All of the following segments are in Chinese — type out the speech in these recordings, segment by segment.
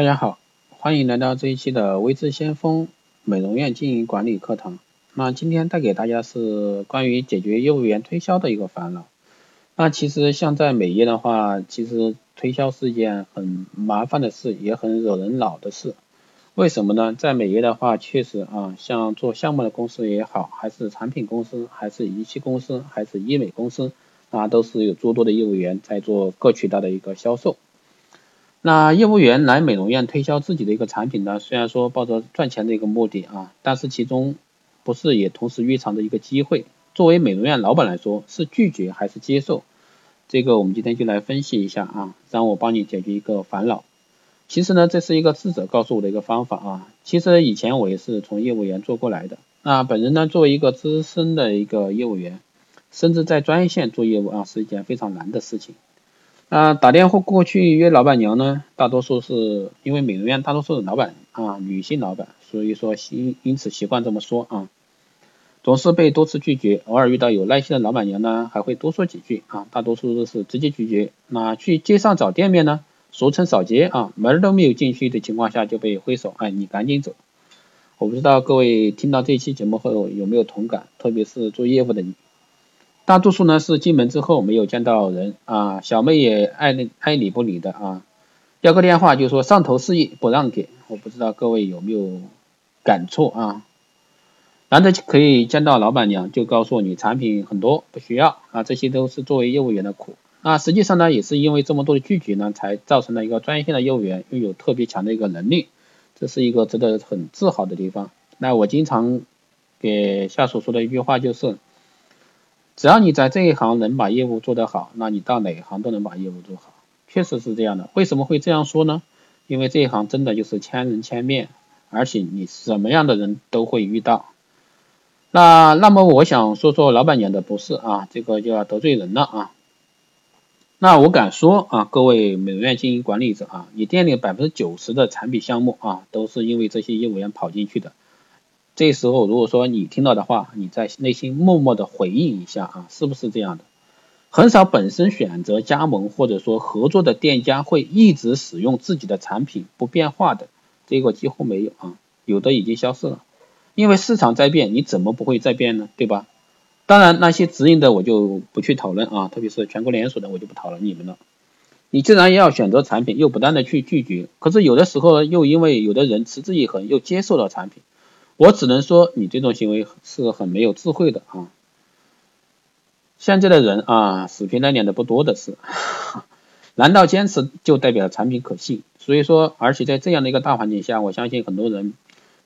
大家好，欢迎来到这一期的微知先锋美容院经营管理课堂。那今天带给大家是关于解决业务员推销的一个烦恼。那其实像在美业的话，其实推销是一件很麻烦的事，也很惹人恼的事。为什么呢？在美业的话，确实啊，像做项目的公司也好，还是产品公司，还是仪器公司，还是医美公司，啊，都是有诸多的业务员在做各渠道的一个销售。那业务员来美容院推销自己的一个产品呢，虽然说抱着赚钱的一个目的啊，但是其中不是也同时蕴藏着一个机会。作为美容院老板来说，是拒绝还是接受？这个我们今天就来分析一下啊，让我帮你解决一个烦恼。其实呢，这是一个智者告诉我的一个方法啊。其实以前我也是从业务员做过来的。那本人呢，作为一个资深的一个业务员，甚至在专业线做业务啊，是一件非常难的事情。啊，打电话过去约老板娘呢，大多数是因为美容院大多数是老板啊，女性老板，所以说因因此习惯这么说啊，总是被多次拒绝，偶尔遇到有耐心的老板娘呢，还会多说几句啊，大多数都是直接拒绝。那去街上找店面呢，俗称扫街啊，门都没有进去的情况下就被挥手，哎，你赶紧走。我不知道各位听到这期节目后有没有同感，特别是做业务的你。大多数呢是进门之后没有见到人啊，小妹也爱爱理不理的啊，要个电话就说上头示意不让给，我不知道各位有没有感触啊？难得可以见到老板娘就告诉你产品很多不需要啊，这些都是作为业务员的苦。那实际上呢也是因为这么多的拒绝呢，才造成了一个专业性的业务员拥有特别强的一个能力，这是一个值得很自豪的地方。那我经常给下属说的一句话就是。只要你在这一行能把业务做得好，那你到哪一行都能把业务做好，确实是这样的。为什么会这样说呢？因为这一行真的就是千人千面，而且你什么样的人都会遇到。那那么我想说说老板娘的不是啊，这个就要得罪人了啊。那我敢说啊，各位美容院经营管理者啊，你店里百分之九十的产品项目啊，都是因为这些业务员跑进去的。这时候，如果说你听到的话，你在内心默默的回应一下啊，是不是这样的？很少本身选择加盟或者说合作的店家会一直使用自己的产品不变化的，这个几乎没有啊，有的已经消失了。因为市场在变，你怎么不会再变呢？对吧？当然那些直营的我就不去讨论啊，特别是全国连锁的我就不讨论你们了。你既然要选择产品，又不断的去拒绝，可是有的时候又因为有的人持之以恒又接受了产品。我只能说，你这种行为是很没有智慧的啊！现在的人啊，死皮赖脸的不多的是。难道坚持就代表产品可信？所以说，而且在这样的一个大环境下，我相信很多人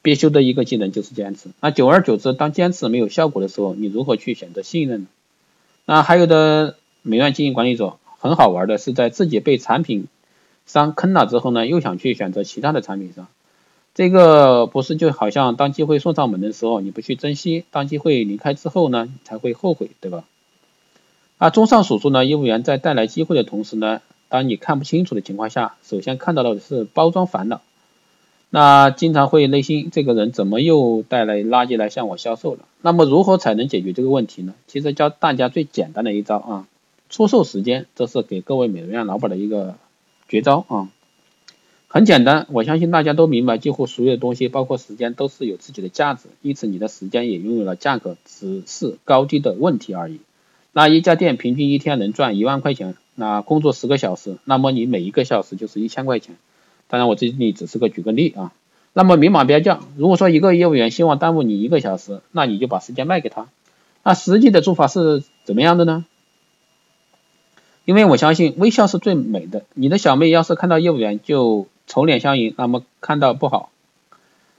必修的一个技能就是坚持。那久而久之，当坚持没有效果的时候，你如何去选择信任呢？那还有的美院经营管理者很好玩的是，在自己被产品商坑了之后呢，又想去选择其他的产品商。这个不是就好像当机会送上门的时候你不去珍惜，当机会离开之后呢才会后悔，对吧？啊，综上所述呢，业务员在带来机会的同时呢，当你看不清楚的情况下，首先看到的是包装烦恼，那经常会内心这个人怎么又带来垃圾来向我销售了？那么如何才能解决这个问题呢？其实教大家最简单的一招啊，出售时间，这是给各位美容院老板的一个绝招啊。很简单，我相信大家都明白，几乎所有的东西，包括时间，都是有自己的价值，因此你的时间也拥有了价格，只是高低的问题而已。那一家店平均一天能赚一万块钱，那工作十个小时，那么你每一个小时就是一千块钱。当然我这里只是个举个例啊。那么明码标价，如果说一个业务员希望耽误你一个小时，那你就把时间卖给他。那实际的做法是怎么样的呢？因为我相信微笑是最美的。你的小妹要是看到业务员就丑脸相迎，那么看到不好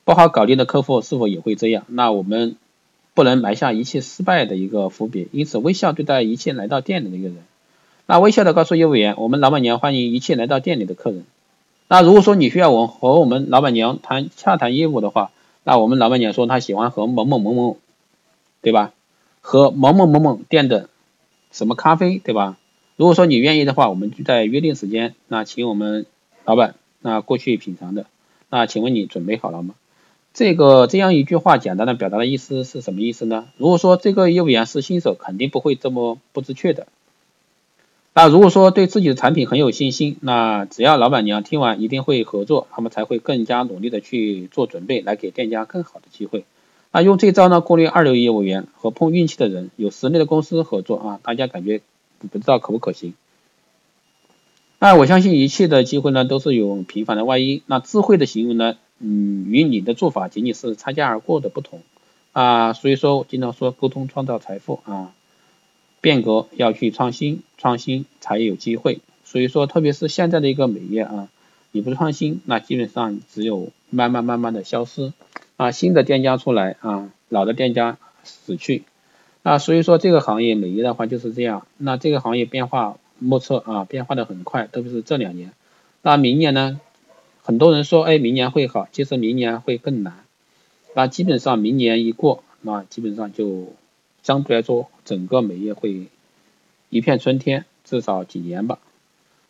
不好搞定的客户是否也会这样？那我们不能埋下一切失败的一个伏笔，因此微笑对待一切来到店里的一个人。那微笑的告诉业务员，我们老板娘欢迎一切来到店里的客人。那如果说你需要我和我们老板娘谈洽谈业务的话，那我们老板娘说她喜欢喝某某某某，对吧？喝某某某某店的什么咖啡，对吧？如果说你愿意的话，我们就在约定时间，那请我们老板。那过去品尝的，那请问你准备好了吗？这个这样一句话简单的表达的意思是什么意思呢？如果说这个业务员是新手，肯定不会这么不知趣的。那如果说对自己的产品很有信心，那只要老板娘听完一定会合作，他们才会更加努力的去做准备，来给店家更好的机会。那用这招呢，过滤二流业务员和碰运气的人，有实力的公司合作啊，大家感觉不知道可不可行？那我相信一切的机会呢，都是有平凡的万一。那智慧的行为呢，嗯，与你的做法仅仅是擦肩而过的不同啊。所以说，经常说沟通创造财富啊。变革要去创新，创新才有机会。所以说，特别是现在的一个美业啊，你不创新，那基本上只有慢慢慢慢的消失啊，新的店家出来啊，老的店家死去啊。所以说，这个行业美业的话就是这样。那这个行业变化目测啊，变化的很快，特别是这两年。那明年呢？很多人说，哎，明年会好，其实明年会更难。那基本上明年一过，那基本上就。相对来说，整个美业会一片春天，至少几年吧。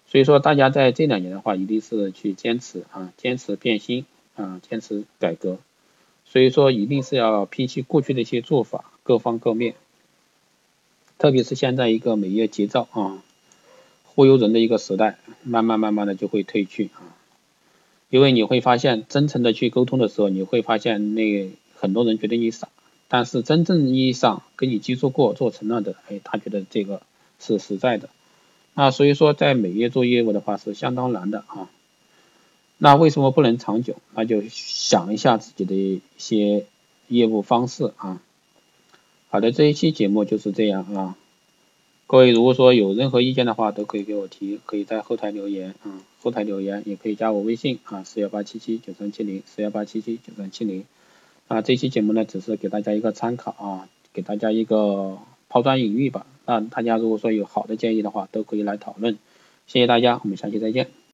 所以说，大家在这两年的话，一定是去坚持啊，坚持变新啊，坚持改革。所以说，一定是要摒弃过去的一些做法，各方各面。特别是现在一个美业急躁啊，忽悠人的一个时代，慢慢慢慢的就会退去啊。因为你会发现，真诚的去沟通的时候，你会发现那很多人觉得你傻。但是真正意义上跟你接触过、做成了的，哎，他觉得这个是实在的。那所以说，在美业做业务的话是相当难的啊。那为什么不能长久？那就想一下自己的一些业务方式啊。好的，这一期节目就是这样啊。各位如果说有任何意见的话，都可以给我提，可以在后台留言啊，后台留言也可以加我微信啊，四幺八七七九三七零，四幺八七七九三七零。啊，这期节目呢，只是给大家一个参考啊，给大家一个抛砖引玉吧。那大家如果说有好的建议的话，都可以来讨论。谢谢大家，我们下期再见。